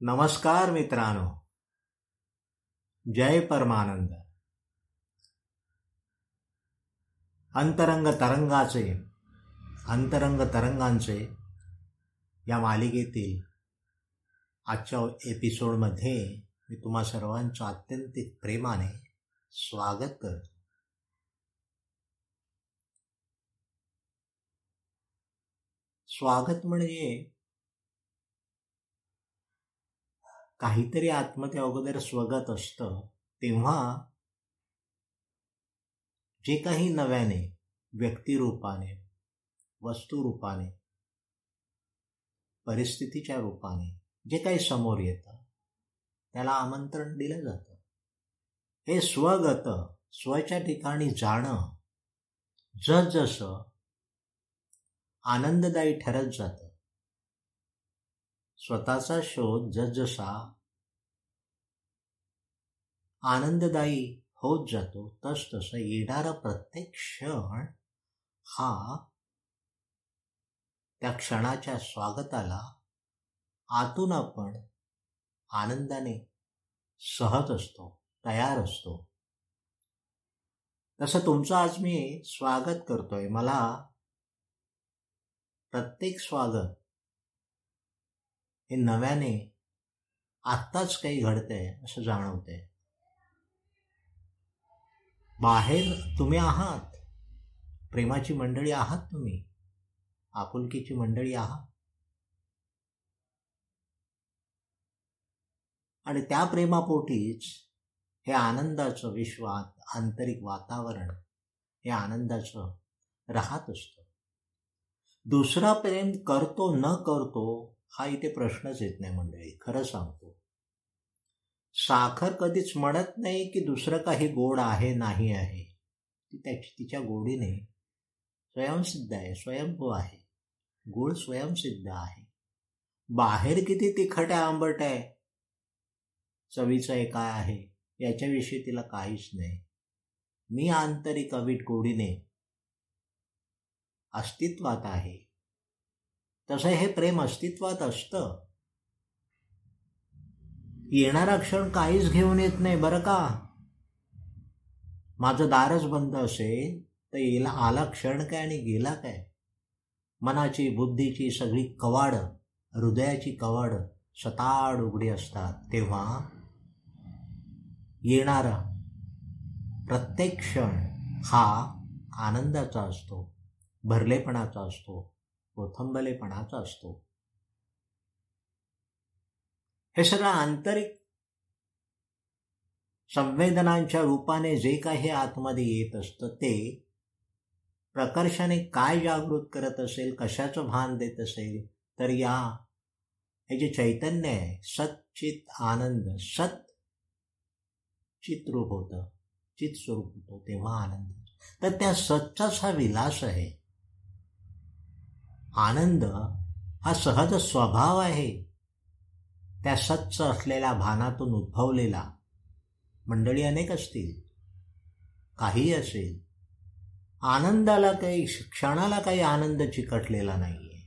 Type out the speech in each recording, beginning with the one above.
नमस्कार मित्रांनो. जय परमानंद. अंतरंग तरंगाचे अंतरंग तरंगांचे या मालिकेतील आजच्या एपिसोडमध्ये मी तुम्हा सर्वांचं अत्यंत प्रेमाने स्वागत करतो. स्वागत म्हणजे काहीतरी आत्महत्या अगोदर स्वगत असतं तेव्हा जे काही नव्याने व्यक्तिरूपाने वस्तुरूपाने परिस्थितीच्या रूपाने जे काही समोर येतं त्याला आमंत्रण दिलं जातं. हे स्वगत स्वच्या ठिकाणी जाणं जसजसं आनंददायी ठरत जातं स्वतःचा शोध जसजसा आनंददायी होत जातो तस तसं येणारा प्रत्येक क्षण हा त्या क्षणाच्या स्वागताला आतून आपण आनंदाने सहज असतो तयार असतो. तसं तुमचं आज मी स्वागत करतोय. मला प्रत्येक स्वागत हे नव्याने आत्ताच काही घडतंय असं जाणवतंय. बाहेर तुम्ही आहात. प्रेमाची मंडळी आहात तुम्ही. आपुलकीची मंडळी आहात. आणि त्या प्रेमापोटीच हे आनंदाचं विश्वात आंतरिक वातावरण हे आनंदाचं राहत असतं. दुसरा प्रेम करतो न करतो हा इथे प्रश्नच येत नाही मंडळी खरं सांगतो. साखर कधीच म्हणत नाही की दुसरं काही गोड आहे नाही आहे. ती त्याची तिच्या गोडीने स्वयंसिद्ध आहे स्वयंभू आहे. गोड स्वयंसिद्ध आहे. बाहेर किती तिखट आहे आंबट आहे. चवीचं आहे काय आहे याच्याविषयी तिला काहीच नाही. मी आंतरिक अवीट गोडीने अस्तित्वात आहे. तसं हे प्रेम अस्तित्वात असतं. येणारा क्षण काहीच घेऊन येत नाही बरं का? माझं दारच बंद असेल तर येला आला क्षण काय आणि गेला काय? मनाची बुद्धीची सगळी कवाड हृदयाची कवाड सताड उघडी असतात. तेव्हा येणारा प्रत्येक क्षण हा आनंदाचा असतो भरलेपणाचा असतो. कोथंबलेपणाचा असतो. हे सगळं आंतरिक संवेदनांच्या रूपाने जे काही आतमध्ये येत असतं ते प्रकर्षाने काय जागृत करत असेल कशाचं भान देत असेल तर या हे जे चैतन्य आहे सच्चित आनंद सत चित रूप होतं चित स्वरूप होतं तेव्हा आनंद. तर त्या सच्चाच हा विलास आहे. आनंद हा सहज स्वभाव आहे. त्या सच्च असलेल्या भानातून उद्भवलेला मंडळी अनेक असतील काही असेल आनंदाला काही क्षणाला काही आनंद चिकटलेला नाहीये.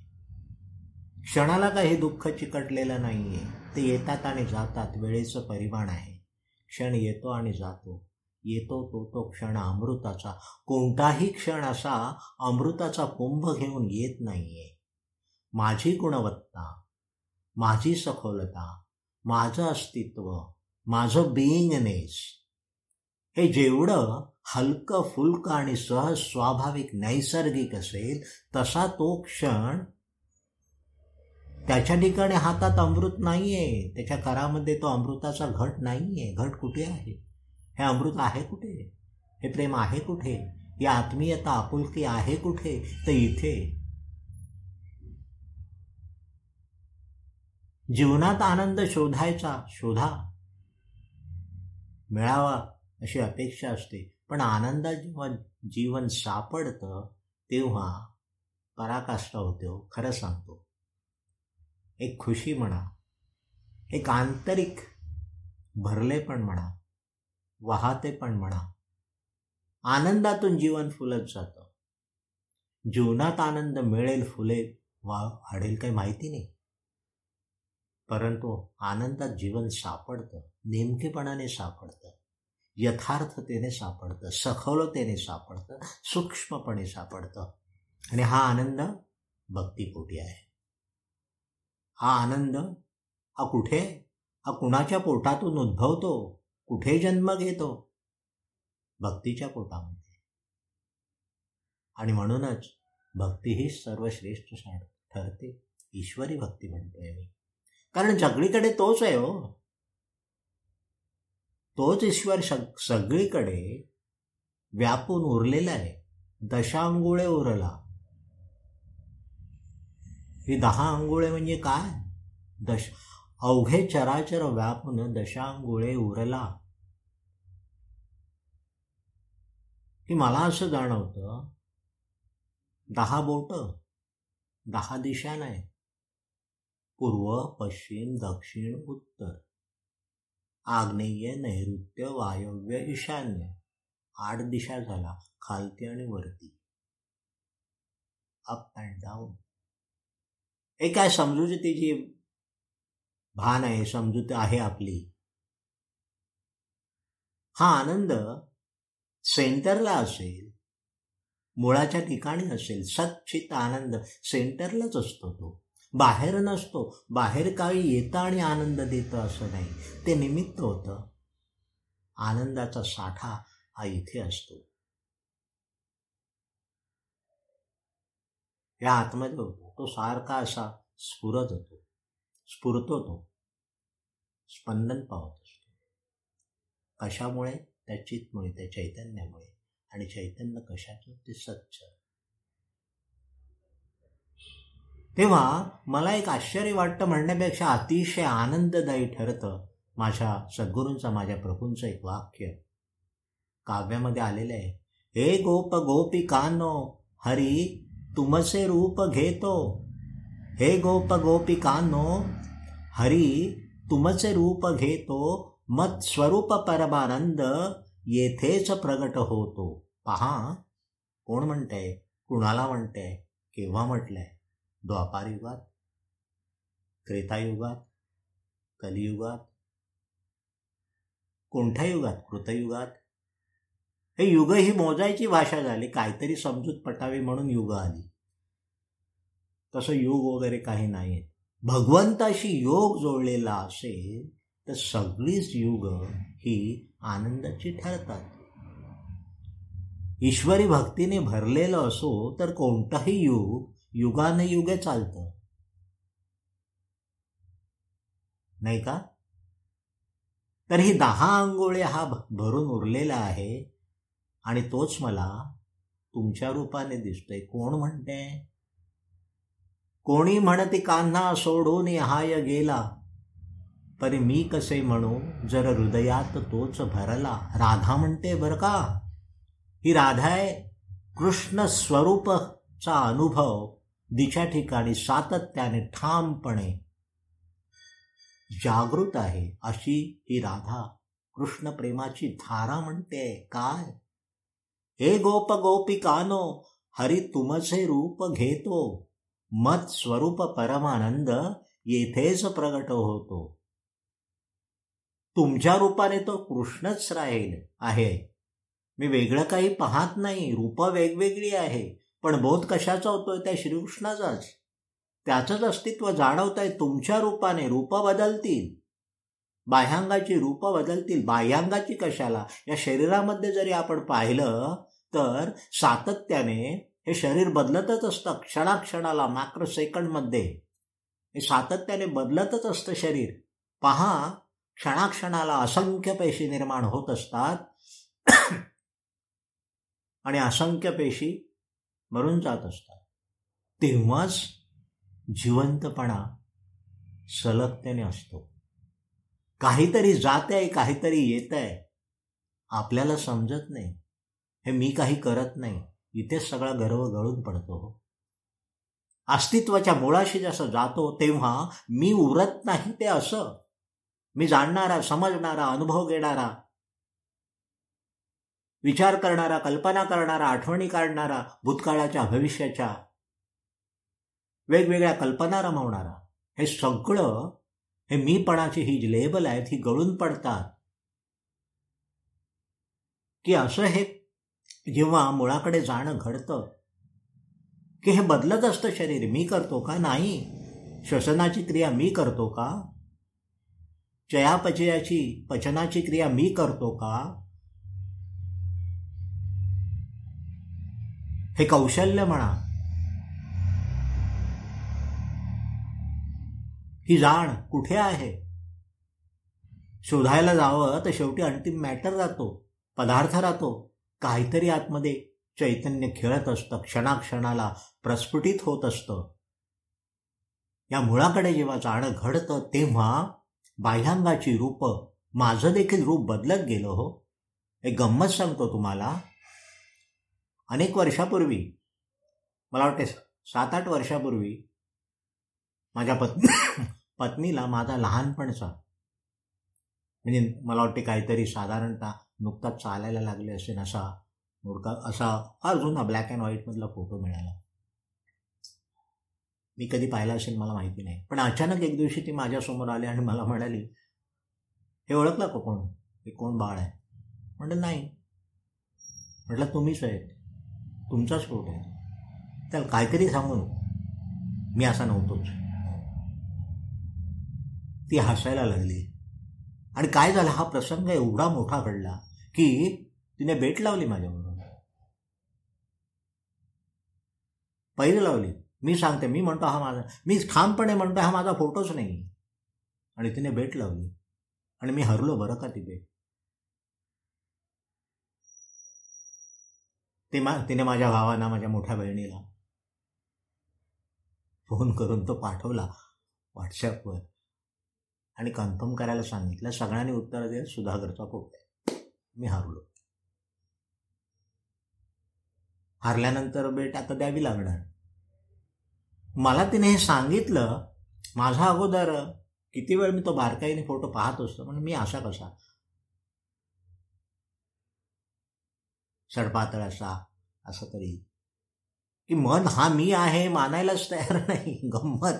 क्षणाला काही दुःख चिकटलेलं नाही आहे ते येतात आणि जातात वेळेचं परिमाण आहे. क्षण येतो आणि जातो. येतो तो तो क्षण अमृताचा. कोणताही क्षण असा अमृताचा कुंभ घेऊन येत नाहीये. माझी गुणवत्ता माझी सखोलता माझं अस्तित्व माझं बिईंगनेस हे जेवढं हलकं फुलकं आणि सहज स्वाभाविक नैसर्गिक असेल तसा तो क्षण त्याच्या ठिकाणी हातात अमृत नाहीये. त्याच्या करामध्ये तो अमृताचा घट नाहीये. घट कुठे आहे? हे अमृत आहे कुठे? हे प्रेम आहे कुठे? ही आत्मीयता आपुलकी आहे कुठे? तर इथे. जीवनात आनंद शोधायचा शोधा. मिळावा अशी अपेक्षा असते. पण आनंदात जेव्हा जीवन सापडतं तेव्हा पराकाष्ठा होतो हो, खरं सांगतो. एक खुशी म्हणा एक आंतरिक भरले पण म्हणा वाहते पण म्हणा. आनंदातून जीवन फुलत जातं. जीवनात आनंद मिळेल फुलेल वा वाढेल काही माहिती नाही. परंतु आनंदात जीवन सापडतं नेमकेपणाने सापडतं यथार्थतेने सापडतं सखोलतेने सापडतं सूक्ष्मपणे सापडतं. आणि हा आनंद भक्तीपोटी आहे. हा आनंद हा कुठे? हा कुणाच्या पोटातून उद्भवतो? कुठे जन्म घेतो? भक्तीच्या पोटामध्ये. आणि म्हणूनच भक्ती ही सर्वश्रेष्ठ ठरते. ईश्वरी भक्ती म्हणतोय मी कारण सगळीकडे तोच आहे हो. तोच ईश्वर सगळीकडे व्यापून उरलेला आहे. दशांगुळे उरला. ही दहा अंगुळे म्हणजे काय? दश अवघे चराचर व्यापून दशांगुळे उरला. की मला असं जाणवतं दहा बोट दहा दिशा नाही. पूर्व पश्चिम दक्षिण उत्तर. आग्नेय नैऋत्य वायव्य ईशान्य. आठ दिशा झाला खालती आणि वरती. अप अँड डाऊन हे काय तिची भान आहे समजूत आहे आपली. हा आनंद सेंटरला असेल मुळाच्या ठिकाणी असेल सच्चित आनंद सेंटरलाच असतो तो. बाहेर नसतो बाहेर काही येतं आणि आनंद देतं असं नाही. ते निमित्त होतं. आनंदाचा साठा हा इथे असतो. या आतमध्ये होतो तो सारखा असा स्फुरत होतो. स्फुरतो तो. स्पंदन पावत असतो. कशामुळे? त्या चितमुळे त्या चैतन्यामुळे. आणि चैतन्य कशाचं ते सच्च. तेव्हा मला एक आश्चर्य वाटतं म्हणण्यापेक्षा अतिशय आनंददायी ठरतं माझ्या सद्गुरूंचं माझ्या प्रभूंचं एक वाक्य. काव्यामध्ये आलेलं आहे हे गोप गोपी कानो हरी तुमचे रूप घेतो. हे गोप गोपी कानो हरी तुमचे रूप घेतो. मत स्वरूप परमानंद येथेच प्रगट होतो. पहा कोण म्हणतंय कुणाला म्हणतंय केव्हा म्हटलंय? द्वापार युगात? त्रेतायुगात कलियुगात? कोणत्या युगात? कृतयुगात? हे युग ही मोजायची भाषा झाली. काहीतरी समजूत पटावी म्हणून युग आली. तसं योग वगैरे काही नाही भगवंताशी योग जोडलेला असेल तर सगळीच युग ही आनंदाची ठरतात. ईश्वरी भक्तीने भरलेलं असो तर कोणताही युग युगाने युगे चालतं. नाही का? तर ही दहा आंघोळे हा भरून उरलेला आहे आणि तोच मला तुमच्या रूपाने दिसतोय. कोण म्हणते? कोणी म्हणते कान्हा सोडून हाय गेला. परी मी कसे म्हणू? जर हृदयात तोच भरला. राधा म्हणते बर का? ही राधा आहे कृष्ण स्वरूपचा अनुभव. दिशा ठिकाणी सातत्याने ठामपणे जागृत आहे. अशी ही राधा कृष्ण प्रेमाची धारा म्हणते. काय? हे गोप गोपिकानो हरी तुमचे रूप घेतो. मत स्वरूप परमानंद येथेच प्रगट होतो. तुमच्या रूपाने तो कृष्णच राहील आहे. मी वेगळं काही पाहत नाही रूप वेगवेगळी आहे पण बोध कशाचा होतोय त्या श्रीकृष्णाचाच? त्याचंच अस्तित्व जाणवत आहे तुमच्या रूपाने रूप बदलतील. बाह्यांगाची रूप बदलतील बाह्यांगाची कशाला? या शरीरामध्ये जरी आपण पाहिलं तर सातत्याने हे शरीर बदलतच असतं क्षणाक्षणाला मात्र सेकंडमध्ये. हे सातत्याने बदलतच असतं शरीर. पहा क्षणाक्षणाला असंख्य पेशी निर्माण होत असतात. आणि असंख्य पेशी मरून जात असतात. तेव्हाच जिवंतपणा सलगतेने असतो. काहीतरी जात आहे काहीतरी येत आहे आपल्याला समजत नाही. हे मी काही करत नाही. इथेच सगळा गर्व गळून पडतो. अस्तित्वाच्या मुळाशी जसं जातो तेव्हा मी उरत नाही ते असं. मी जाणणारा समजणारा अनुभव घेणारा विचार करणारा कल्पना करणारा आठवणी काढणारा भूतकाळाच्या भविष्याच्या वेगवेगळ्या कल्पना रमवणारा हे सगळं हे मीपणाची ही जी लेबल आहेत ही गळून पडतात. की असं हे जेव्हा मुळाकडे जाणं घडतं की हे बदलत असतं शरीर मी करतो का? नाही. श्वसनाची क्रिया मी करतो का? चयापचयाची पचनाची क्रिया मी करतो का? हे कौशल्य म्हणा. ही जाण कुठे आहे? शोधायला जावं तर शेवटी अंतिम मॅटर राहतो पदार्थ राहतो. काहीतरी आतमध्ये चैतन्य खेळत असतं क्षणाक्षणाला प्रस्फुटित होत असतं. या मुळाकडे जेव्हा जाणं घडतं तेव्हा बाह्यांगाची रूपं माझं देखील रूप बदलत गेलं हो. एक गंमत सांगतो तुम्हाला. अनेक वर्षापूर्वी मला वाटते सात आठ वर्षापूर्वी माझ्या पत्नी पत्नीला माझा लहानपणचा म्हणजे मला वाटते काहीतरी साधारणतः नुकताच चालायला लागले असेल असा मोडका असा अजून जुना ब्लॅक अँड व्हाईटमधला फोटो मिळाला. मी कधी पाहिला असेल मला माहिती नाही. पण अचानक एक दिवशी ती माझ्यासमोर आली आणि मला म्हणाली हे ओळखलं का कोण? हे कोण बाळ आहे? म्हटलं नाही. म्हटलं तुम्हीच आहे. तुमचाच फोटो आहे. त्याला काहीतरी सांगून मी असा नव्हतोच. ती हसायला लागली. आणि काय झालं हा प्रसंग एवढा मोठा घडला की तिने बेट लावली माझ्याबरोबर पहिले लावली. मी सांगते मी म्हणतो हा माझा मी ठामपणे म्हणतो हा माझा फोटोच नाही. आणि तिने भेट लावली. आणि मी हरलो बरं का ती भेट ते मा तिने माझ्या भावांना माझ्या मोठ्या बहिणीला फोन करून तो पाठवला व्हॉट्सॲपवर आणि कन्फर्म करायला सांगितलं. सगळ्यांनी उत्तर दिलं सुधागरचा फोटो आहे. मी हरलो. हारल्यानंतर भेट आता द्यावी लागणार. मला तिने हे सांगितलं माझा अगोदर किती वेळ मी तो बारकाईने फोटो पाहत असतो पण मी असा कसा? सडपातळ असा असं तरी. की मन हा मी आहे मानायलाच तयार नाही गंमत.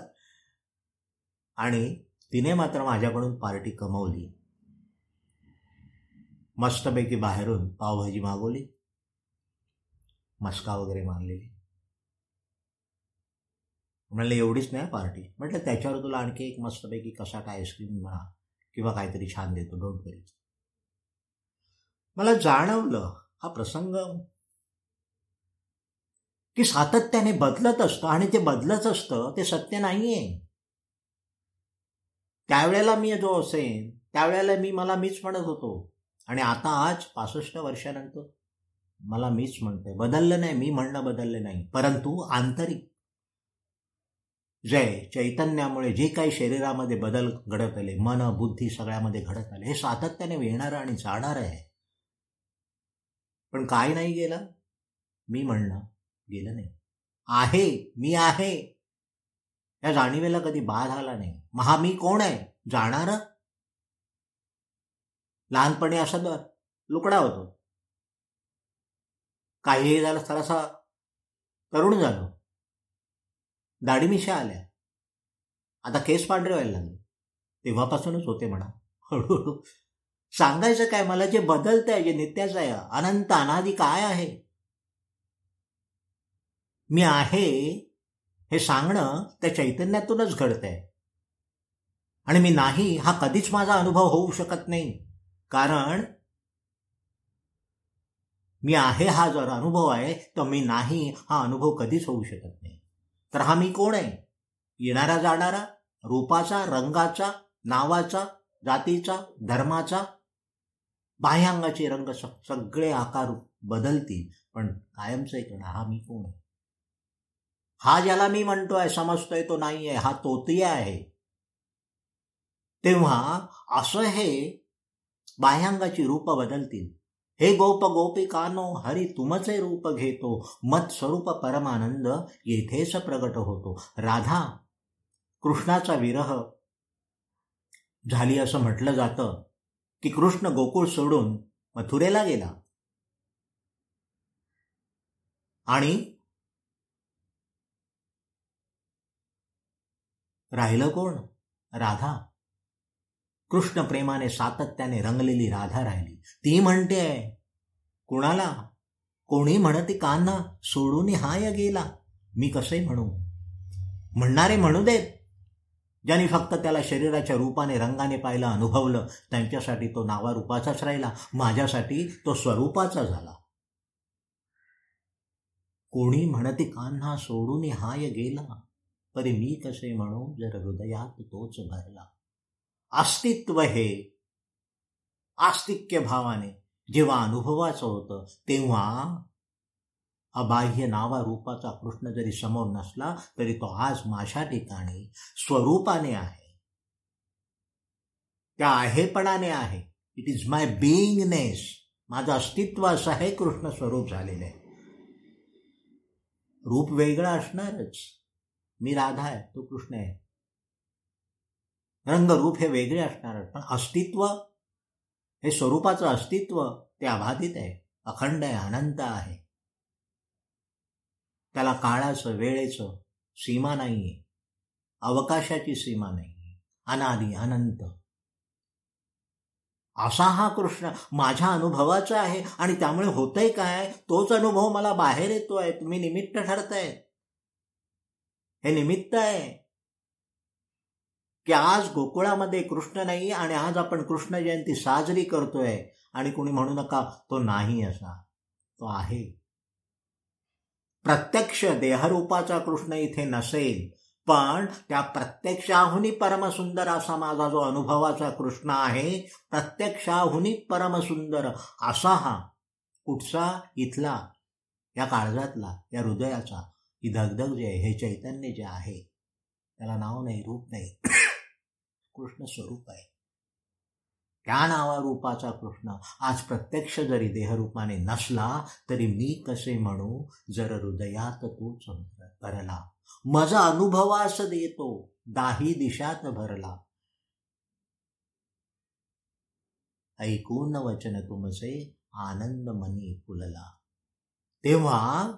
आणि तिने मात्र माझ्याकडून पार्टी कमवली. मस्तपैकी बाहेरून पावभाजी मागवली. मस्का वगैरे मारलेली म्हणलं एवढीच नाही पार्टी. म्हटलं त्याच्यावर तुला आणखी एक मस्तपैकी कसा काय आईस्क्रीम म्हणा किंवा काहीतरी छान देतो डोंट वरी मला जाणवलं हा प्रसंग की सातत्याने बदलत असतं आणि ते बदलत असतं ते सत्य नाहीये. त्यावेळेला मी जो असेन त्यावेळेला मी मला मीच म्हणत होतो. आणि आता आज पासष्ट वर्षानंतर मला मीच म्हणतोय. बदललं नाही मी म्हणणं बदललं नाही. परंतु आंतरिक जय चैतन्यामुळे जे काही शरीरामध्ये बदल घडत आले मन बुद्धी सगळ्यामध्ये घडत आले हे सातत्याने येणारं आणि जाणारं आहे. पण काय नाही गेलं? मी म्हणणं गेलं नाही. आहे मी आहे. या जाणीवेला कधी बाध आला नाही. महा मी कोण आहे? जाणार? लहानपणी असं लुकडा होतो. काही झालं थोडासा तरुण झालो. दाढीमिशा आल्या. आता केस पांढरे व्हायला लागले. तेव्हापासूनच होते म्हणा. हळूहळू. सांगायचं काय? मला जे बदलतंय जे नित्याचं आहे अनंत अनादी काय आहे? मी आहे हे सांगणं त्या चैतन्यातूनच घडतंय. आणि मी नाही हा कधीच माझा अनुभव होऊ शकत नाही. कारण मी आहे हा जर अनुभव आहे तर मी नाही हा अनुभव कधीच होऊ शकत नाही. तर हा मी कोण आहे? येणारा जाणारा रूपाचा रंगाचा नावाचा जातीचा धर्माचा? बाह्यांगाचे रंग सगळे आकार बदलतील पण कायमचं एक हा मी कोण आहे? हा ज्याला मी म्हणतोय समजतोय तो नाही आहे हा तोतिया आहे. तेव्हा असं हे बाह्यांगाची रूप बदलतील. हे गोप गोपिकानो हरी तुमचे रूप घेतो मत स्वरूप परमानंद येथेच प्रगट होतो राधा कृष्णाचा विरह झाली असं म्हटलं जातं की कृष्ण गोकुळ सोडून मथुरेला गेला. आणि राहिलं कोण? राधा. कृष्ण प्रेमाने सातत्याने रंगलेली राधा राहिली. ती म्हणते कुणाला? कोणी म्हणते कान्हा? सोडून हाय गेला. मी कसे म्हणू? म्हणणारे म्हणू देत. ज्यांनी फक्त त्याला शरीराच्या रूपाने रंगाने पाहिलं अनुभवलं त्यांच्यासाठी तो नावारूपाचाच राहिला. माझ्यासाठी तो स्वरूपाचा झाला. कोणी म्हणते कान्हा? सोडून हाय गेला. तरी मी कसे म्हणू? जर हृदयात तोच भरला. अस्तित्व हे. आस्तिक्य भावाने जेव्हा अनुभवाचं होतं तेव्हा अबाह्य नावा रूपाचा कृष्ण जरी समोर नसला तरी तो आज माझ्या ठिकाणी स्वरूपाने आहे. त्या आहेपणाने आहे. इट इज माय बिईंगनेस माझं अस्तित्व असं आहे कृष्ण स्वरूप झालेलं आहे. रूप वेगळं असणारच. मी राधा आहे तो कृष्ण आहे. रंगरूप हे वेगळे असणार पण अस्तित्व हे स्वरूपाचं अस्तित्व ते अबाधित आहे. अखंड आहे अनंत आहे. त्याला काळाचं वेळेचं सीमा नाहीये. अवकाशाची सीमा नाहीये. अनादी अनंत. असा हा कृष्ण माझ्या अनुभवाचा आहे आणि त्यामुळे होतंय काय? तोच अनुभव मला बाहेर येतोय. तुम्ही निमित्त ठरताय. हे निमित्त आहे. की आज गोकुळामध्ये कृष्ण नाही आणि आज आपण कृष्ण जयंती साजरी करतोय आणि कोणी म्हणू नका तो नाही असा तो आहे. प्रत्यक्ष देहरूपाचा कृष्ण इथे नसेल पण त्या प्रत्यक्षाहुनी परमसुंदर असा माझा जो अनुभवाचा कृष्ण आहे प्रत्यक्षाहुनी परमसुंदर असा हा कुठचा? इथला या काळजातला या हृदयाचा ही धगधग जे आहे हे चैतन्य जे आहे त्याला नाव नाही रूप नाही. कृष्ण स्वरूप आहे. त्या नावारूपाचा कृष्ण आज प्रत्यक्ष जरी देहरूपाने नसला तरी मी कसे म्हणू? जर हृदयात तूच भरला. माझा अनुभवास देतो दाही दिशात भरला. ऐकून वचन तुमचे आनंद मनी फुलला. तेव्हा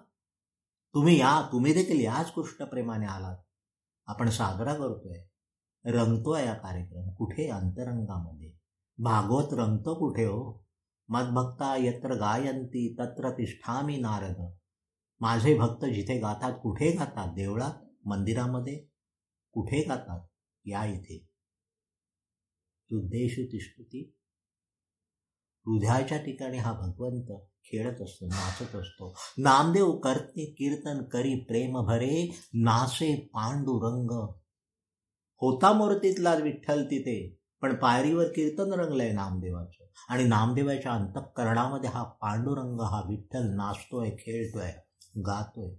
तुम्ही या तुम्ही देखील याच कृष्णप्रेमाने आलात. आपण साजरा करतोय. रंगतोय या कार्यक्रम. कुठे? अंतरंगामध्ये. भागवत रंगतो कुठे हो? मदभक्ता यत्र गायंती तत्र तिष्ठामी नारद. माझे भक्त जिथे गातात कुठे गातात? देवळात? मंदिरामध्ये? कुठे गातात? या इथे. हृदयेषु तिष्ठती. हृदयाच्या ठिकाणी हा भगवंत खेळत असतो नाचत असतो. नामदेव करते कीर्तन करी प्रेम भरे नासे पांडुरंग. होता मूर्तीतला विठ्ठल तिथे पण पायरीवर कीर्तन रंगलंय नामदेवाचं. आणि नामदेवाच्या अंतःकरणामध्ये हा पांडुरंग हा विठ्ठल नाचतोय खेळतोय गातोय.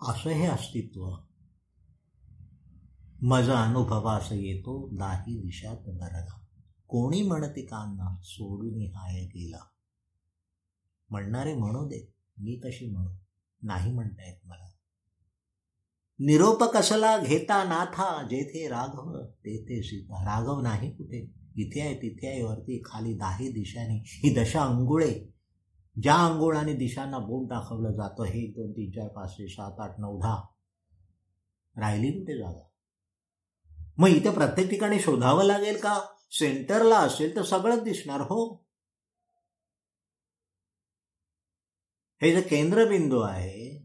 असं हे अस्तित्व. मजा अनुभवास येतो नाही दिशात नरगा. कोणी म्हणते कांना सोडून हाय गेला म्हणणारे म्हणू दे मी कशी म्हणू. नाही म्हणता येत मला. निरोप कसला घेता नाथा जेथे राघव तेथे सीता. राघव नाही कुठे? इथे आहे तिथे आहे वरती खाली दाही दिशाने. ही दशा अंघोळे ज्या अंघोळाने दिशांना बोट दाखवलं जातं हे दोन तीन चार पाच सात आठ नऊ दहा. राहिली कुठे जागा? मग इथे प्रत्येक ठिकाणी शोधावं लागेल का? सेंटरला असेल तर सगळंच दिसणार हो. हे जे केंद्रबिंदू आहे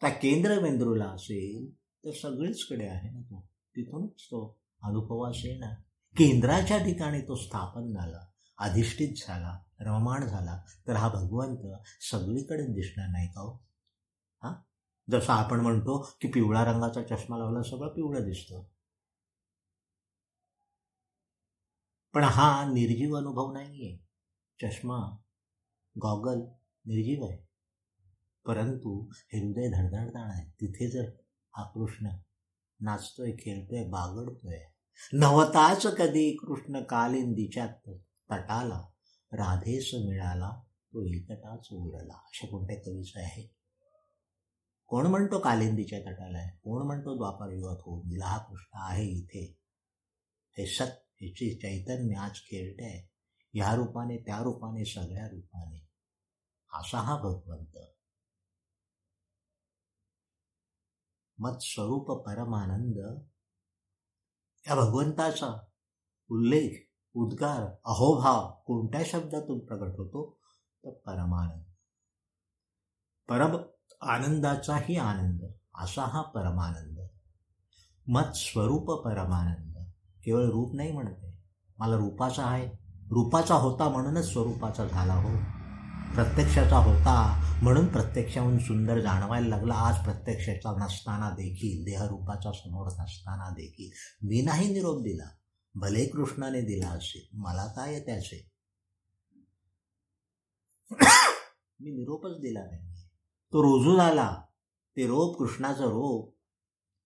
त्या केंद्रबिंदूला असेल तर सगळीचकडे आहे ना तो. तिथूनच तो अनुभवास येणार. केंद्राच्या ठिकाणी तो स्थापन झाला अधिष्ठित झाला रममाण झाला तर हा भगवंत सगळीकडे दिसणार नाही का हो? हा? जसं आपण म्हणतो की पिवळा रंगाचा चष्मा लावला सगळं पिवळं दिसतं. पण हा निर्जीव अनुभव नाहीये. चष्मा गॉगल निर्जीव आहे. परंतु हे हृदय धडधडदाण आहे. तिथे जर हा कृष्ण नाचतोय खेळतोय बागडतोय नवताच कधी कृष्ण कालिंदीच्या तटाला राधेस मिळाला तो एकटाच उरला. अशा कोणत्या कवीचं आहे? कोण म्हणतो कालिंदीच्या तटाला आहे? कोण म्हणतो द्वापार युगात होऊन दिला हा कृष्ण आहे इथे. हे सत ह्याची चैतन्य आज खेळते आहे ह्या रूपाने त्या रूपाने सगळ्या रूपाने असा हा भगवंत. मत स्वरूप परमानंद. या भगवंताचा उल्लेख उद्गार अहोभाव कोणत्या शब्दातून प्रकट होतो? तर परमानंद. परम आनंदाचाही आनंद असा हा परमानंद. मत स्वरूप परमानंद. केवळ रूप नाही म्हणते. मला रूपाचा आहे. रूपाचा होता म्हणूनच स्वरूपाचा झाला हो. प्रत्यक्षाचा होता. म्हणून प्रत्यक्षाहून सुंदर जाणवायला लागला. आज प्रत्यक्षाचा नसताना देखील देहरूपाचा समोर नसताना देखील. मी नाही निरोप दिला. भले कृष्णाने दिला असेल. मला काय त्याचे? मी निरोपच दिला नाही तो रुजून आला ते रोप कृष्णाचं रोप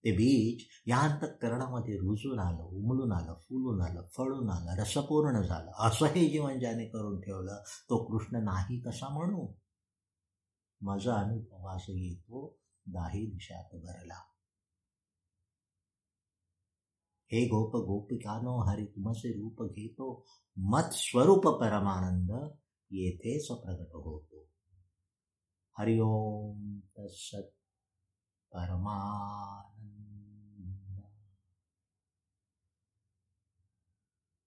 ते बीज या अंतकरणामध्ये रुजून आलं उमलून आलं फुलून आलं फळून आलं रसपूर्ण झालं. असं हे जीवन ज्याने करून ठेवलं तो कृष्ण नाही कसा म्हणू. माझा अनुभव असं येतो दाही दिशात भरला. हे गोप गोपिकानो हरी तुमसे रूप घेतो. मत स्वरूप परमानंद येथेच प्रगट होतो. हरिओम तत्सत परमा